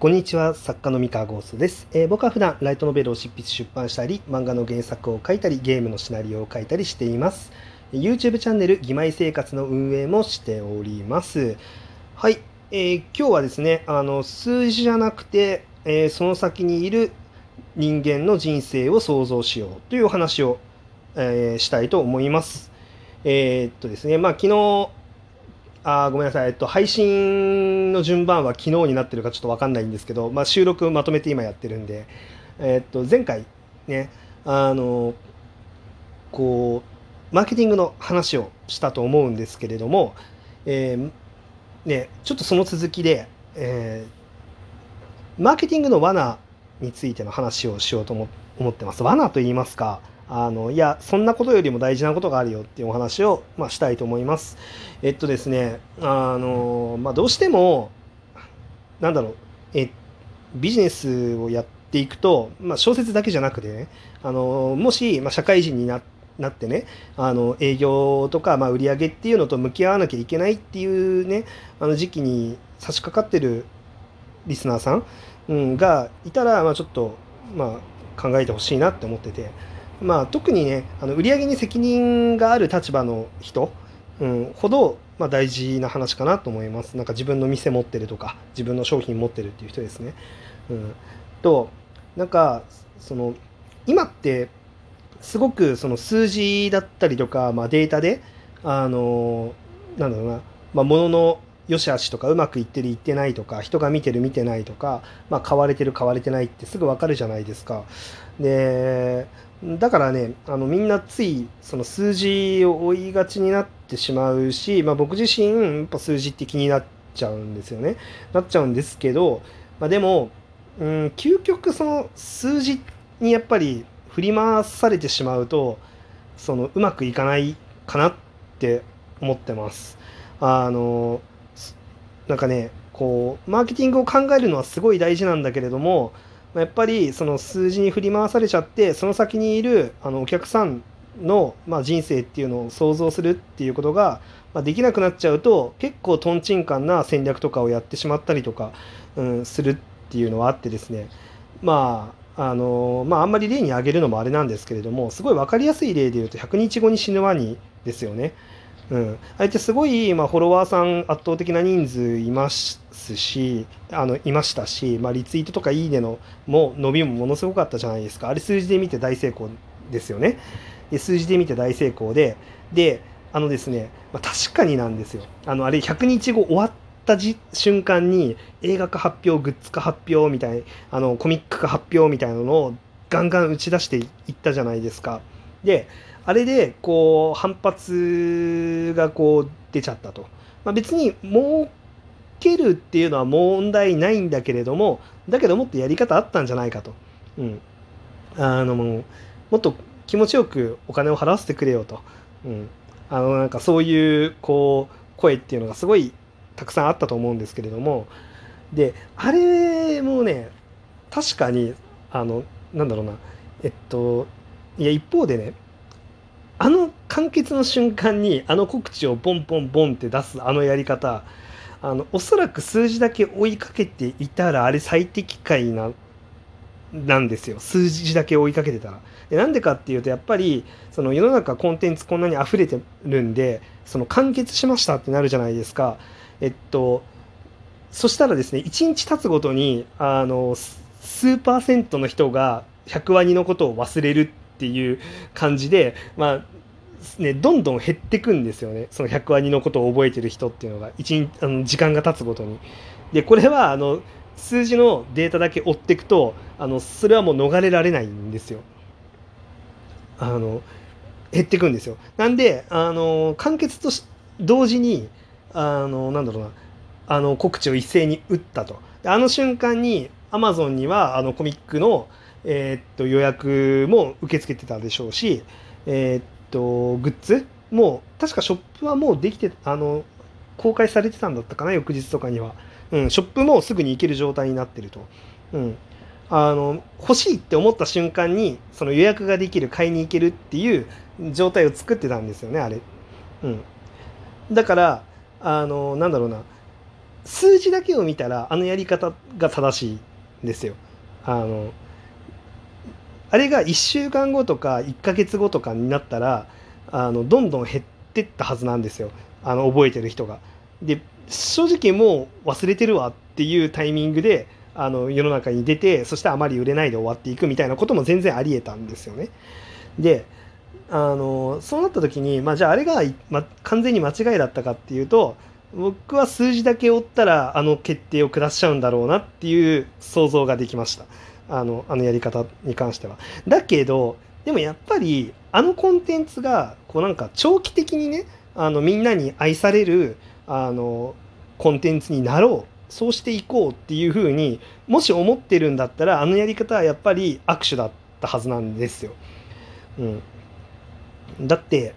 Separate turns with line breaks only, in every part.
こんにちは作家の三河ゴーストです、えー、僕は普段ライトノベルを執筆出版したり漫画の原作を書いたりゲームのシナリオを書いたりしています。YouTube チャンネル「義妹生活」の運営もしております。はい、えー、今日はですねあの数字じゃなくて、えー、その先にいる人間の人生を想像しようというお話を、えしたいと思います。え、っとですねまあ昨日あごめんなさい、えっと、配信の順番は昨日になってるかちょっと分かんないんですけど、まあ、収録まとめて今やってるんで、えっと、前回ねあのこうマーケティングの話をしたと思うんですけれども、えー、ね、ちょっとその続きで、えー、マーケティングの罠についての話をしようと思ってます。罠と言いますか、あのいやそんなことよりも大事なことがあるよっていうお話を、まあ、したいと思います。えっとですねあの、まあ、どうしてもなんだろうえビジネスをやっていくと、まあ、小説だけじゃなくてねあのもし、まあ、社会人になってねあの営業とか、まあ、売り上げっていうのと向き合わなきゃいけないっていうねあの時期に差し掛かってるリスナーさん、うん、がいたら、まあ、ちょっと、まあ、考えてほしいなって思ってて。まあ、特にねあの売上に責任がある立場の人、うん、ほど、まあ、大事な話かなと思いますなんか自分の店持ってるとか自分の商品持ってるっていう人ですね。うん、となんかその今ってすごくその数字だったりとか、まあ、データであのなんだろうな、まあ、物の良し悪しとかうまくいってるいってないとか人が見てる見てないとか、まあ、買われてる買われてないってすぐ分かるじゃないですか。でだからねあのみんなついその数字を追いがちになってしまうし、まあ、僕自身やっぱ数字って気になっちゃうんですよね。なっちゃうんですけど、まあ、でも、うん、究極その数字にやっぱり振り回されてしまうとそのうまくいかないかなって思ってます。あのなんかねこうマーケティングを考えるのはすごい大事なんだけれどもやっぱりその数字に振り回されちゃってその先にいるあのお客さんの、まあ、人生っていうのを想像するっていうことが、まあ、できなくなっちゃうと結構とんちんかんな戦略とかをやってしまったりとか、うん、するっていうのはあってですねまああのまああんまり例に挙げるのもあれなんですけれどもすごい分かりやすい例で言うと100日後に死ぬワニですよね。うん、あえてすごい、まあ、フォロワーさん圧倒的な人数いますしあのいましたし、まあ、リツイートとかいいねのも伸びもものすごかったじゃないですか。あれ数字で見て大成功ですよね。で数字で見て大成功でであのですね、まあ、確かになんですよ。あのあれ100日後終わった瞬間に映画化発表グッズ化発表みたいあのコミック化発表みたいなのをガンガン打ち出していったじゃないですか。であれでこう反発がこう出ちゃったと、まあ、別に儲けるっていうのは問題ないんだけれどもだけどもっとやり方あったんじゃないかと、うん、あのもっと気持ちよくお金を払わせてくれよと、うん、あのなんかそういうこう声っていうのがすごいたくさんあったと思うんですけれども。であれもね確かにあのなんだろうな。えっといや一方でねあの完結の瞬間にあの告知をボンボンボンって出すあのやり方あのおそらく数字だけ追いかけていたらあれ最適解ななんですよ数字だけ追いかけてたら。でなんでかっていうとやっぱりその世の中コンテンツこんなに溢れてるんでその完結しましたってなるじゃないですか。えっとそしたらですね1日経つごとにあの数パーセントの人が100ワニのことを忘れるっていう感じで、まあね、どんどん減ってくんですよねその100ワニのことを覚えてる人っていうのが1日あの時間が経つごとに。でこれはあの数字のデータだけ追っていくとあのそれはもう逃れられないんですよ。あの減っていくんですよ。なんであの完結と同時にあのなんだろうなあの告知を一斉に打ったと。あの瞬間にアマゾンにはあのコミックのえー、っと予約も受け付けてたでしょうし、えー、っとグッズも確かショップはもうできてあの公開されてたんだったかな翌日とかには、うん、ショップもすぐに行ける状態になってると、うん、あの欲しいって思った瞬間にその予約ができる買いに行けるっていう状態を作ってたんですよねあれ、うん、だからあのなんだろうな。数字だけを見たらあのやり方が正しいんですよ。あのあれが1週間後とか1ヶ月後とかになったらあのどんどん減ってったはずなんですよあの覚えてる人が。で正直もう忘れてるわっていうタイミングであの世の中に出てそしてあまり売れないで終わっていくみたいなことも全然ありえたんですよね。であのそうなった時に、まあ、じゃああれが、ま、完全に間違いだったかっていうと僕は数字だけ追ったらあの決定を下しちゃうんだろうなっていう想像ができましたあのあのやり方に関しては。だけどでもやっぱりあのコンテンツがこうなんか長期的にねあのみんなに愛されるあのコンテンツになろうそうしていこうっていうふうにもし思ってるんだったらあのやり方はやっぱり握手だったはずなんですよ。うん、だって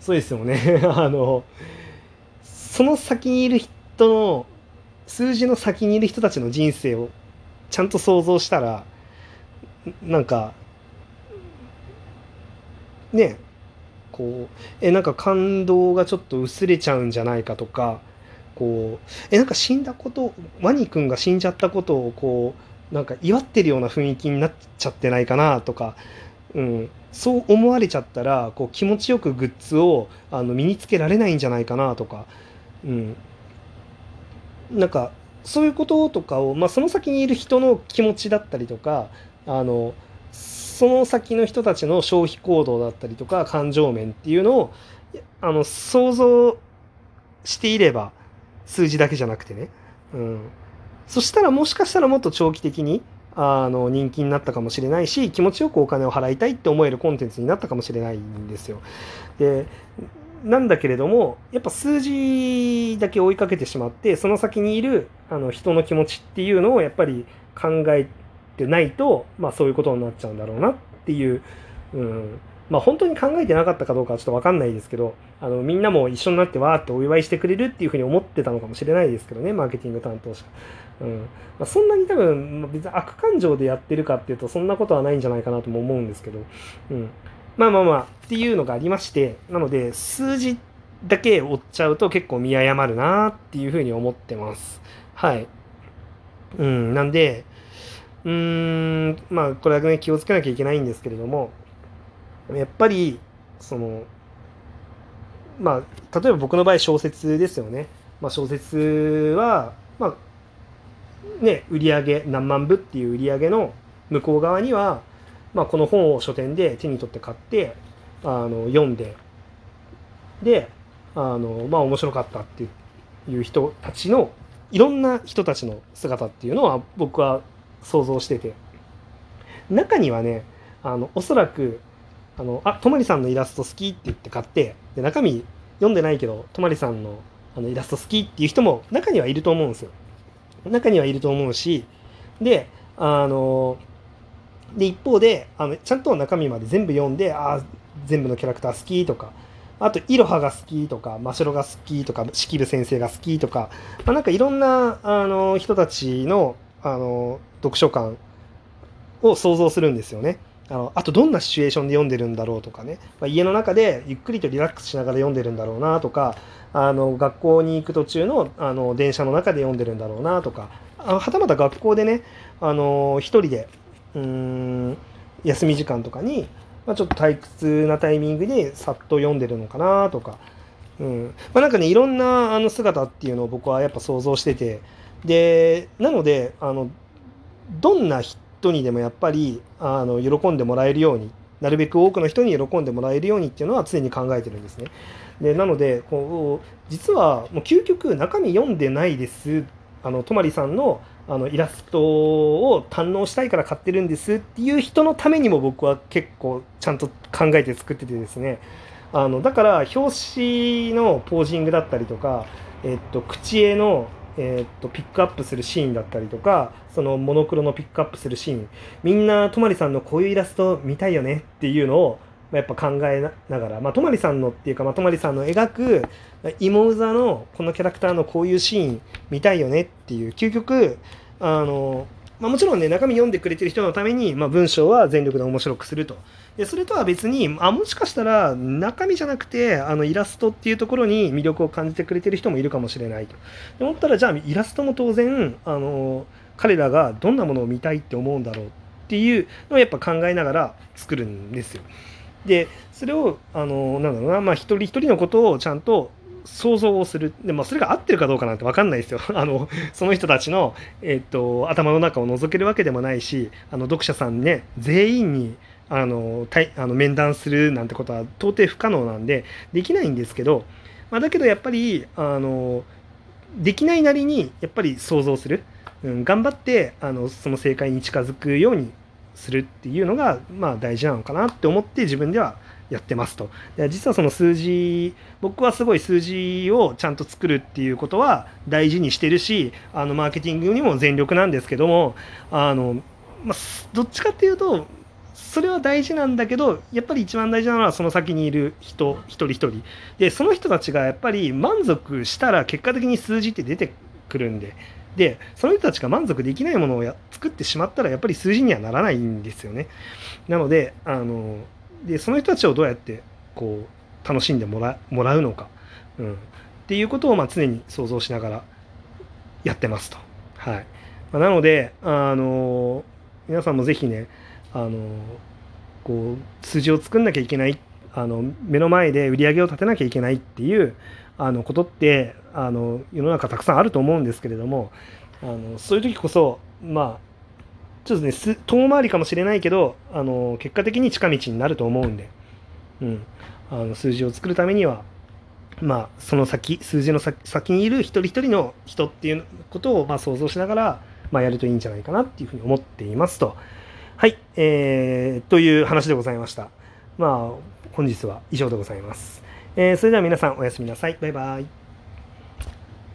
そうですよね あのその先にいる人の数字の先にいる人たちの人生をちゃんと想像したらなんかねこうえなんか感動がちょっと薄れちゃうんじゃないかとかこうえなんか死んだことワニ君が死んじゃったことをこうなんか祝ってるような雰囲気になっちゃってないかなとか、うん、そう思われちゃったらこう気持ちよくグッズをあの身につけられないんじゃないかなとか、うん、なんかそういうこととかを、まあ、その先にいる人の気持ちだったりとかあのその先の人たちの消費行動だったりとか感情面っていうのをあの想像していれば数字だけじゃなくてね、うん、そしたらもしかしたらもっと長期的にあの人気になったかもしれないし気持ちよくお金を払いたいって思えるコンテンツになったかもしれないんですよ。でなんだけれどもやっぱ数字だけ追いかけてしまってその先にいるあの人の気持ちっていうのをやっぱり考えてないと、まあ、そういうことになっちゃうんだろうなっていう、うん。まあ、本当に考えてなかったかどうかはちょっと分かんないですけどあのみんなも一緒になってわーってお祝いしてくれるっていうふうに思ってたのかもしれないですけどねマーケティング担当者。うん。まあ、そんなに多分別に悪感情でやってるかっていうとそんなことはないんじゃないかなとも思うんですけど、うん、まあまあまあっていうのがありましてなので数字だけ追っちゃうと結構見誤るなっていうふうに思ってます。はい。うん、なんで、うーん、まあこれはね気をつけなきゃいけないんですけれども、やっぱり、その、まあ、例えば僕の場合小説ですよね。まあ、小説は、まあ、ね、売上何万部っていう売り上げの向こう側には、まあ、この本を書店で手に取って買ってあの読んでであのまあ面白かったっていう人たちのいろんな人たちの姿っていうのは僕は想像してて中にはねあのおそらくあのあとまりさんのイラスト好きって言って買ってで中身読んでないけどとまりさんのあのイラスト好きっていう人も中にはいると思うんですよ。中にはいると思うしであので一方であのちゃんと中身まで全部読んでああ全部のキャラクター好きとかあといろはが好きとか真城が好きとか式部先生が好きとか、まあ、なんかいろんなあの人たちのあの読書感を想像するんですよね。あのあとどんなシチュエーションで読んでるんだろうとかね、まあ、家の中でゆっくりとリラックスしながら読んでるんだろうなとかあの学校に行く途中のあの電車の中で読んでるんだろうなとかあはたまた学校でねあの一人でうん休み時間とかに、まあ、ちょっと退屈なタイミングでさっと読んでるのかなとか、うん。まあ、なんかねいろんなあの姿っていうのを僕はやっぱ想像してて。でなのであのどんな人にでもやっぱりあの喜んでもらえるようになるべく多くの人に喜んでもらえるようにっていうのは常に考えてるんですね。でなのでこう実はもう究極中身読んでないですあの泊さんのあのイラストを堪能したいから買ってるんですっていう人のためにも僕は結構ちゃんと考えて作っててですね。あのだから表紙のポージングだったりとか、えっと、口絵のえ、っとピックアップするシーンだったりとかそのモノクロのピックアップするシーン。みんな泊さんのこういうイラスト見たいよねっていうのをやっぱ考えながら、まあ、泊さんのっていうか、まあ、泊さんの描く芋座のこのキャラクターのこういうシーン見たいよねっていう究極あのまあ、もちろんね中身読んでくれてる人のために、まあ、文章は全力で面白くするとでそれとは別にあもしかしたら中身じゃなくてあのイラストっていうところに魅力を感じてくれてる人もいるかもしれないとで思ったらじゃあイラストも当然あの彼らがどんなものを見たいって思うんだろうっていうのをやっぱ考えながら作るんですよ。でそれをあのなんだろうな、まあ、一人一人のことをちゃんと想像をする。で、まあ、それが合ってるかどうかなんて分かんないですよ。あのその人たちの、えっと、頭の中を覗けるわけでもないしあの読者さんね全員にあのたいあの面談するなんてことは到底不可能なんでできないんですけど、まあ、だけどやっぱりあのできないなりにやっぱり想像する、うん、頑張ってあのその正解に近づくようにするっていうのが、まあ、大事なのかなって思って自分ではやってますと。で実はその数字僕はすごい数字をちゃんと作るっていうことは大事にしてるしあのマーケティングにも全力なんですけどもあの、まあ、どっちかっていうとそれは大事なんだけどやっぱり一番大事なのはその先にいる人一人一人でその人たちがやっぱり満足したら結果的に数字って出てくるんででその人たちが満足できないものをや作ってしまったらやっぱり数字にはならないんですよね。なのであのでその人たちをどうやってこう楽しんでもらもらうのか、うん、っていうことをまあ常に想像しながらやってますと。はい。まあ、なのであの皆さんもぜひねあのこう数字を作んなきゃいけないあの目の前で売り上げを立てなきゃいけないっていうあのことってあの世の中たくさんあると思うんですけれどもあのそういう時こそまあちょっとね遠回りかもしれないけどあの結果的に近道になると思うんで、うん、あの数字を作るためにはまあその先数字の先にいる一人一人の人っていうことをまあ想像しながら、まあ、やるといいんじゃないかなっていうふうに思っていますと。はい、えー、という話でございました。まあ本日は以上でございます。えー、それでは皆さんおやすみなさい。バイバイ。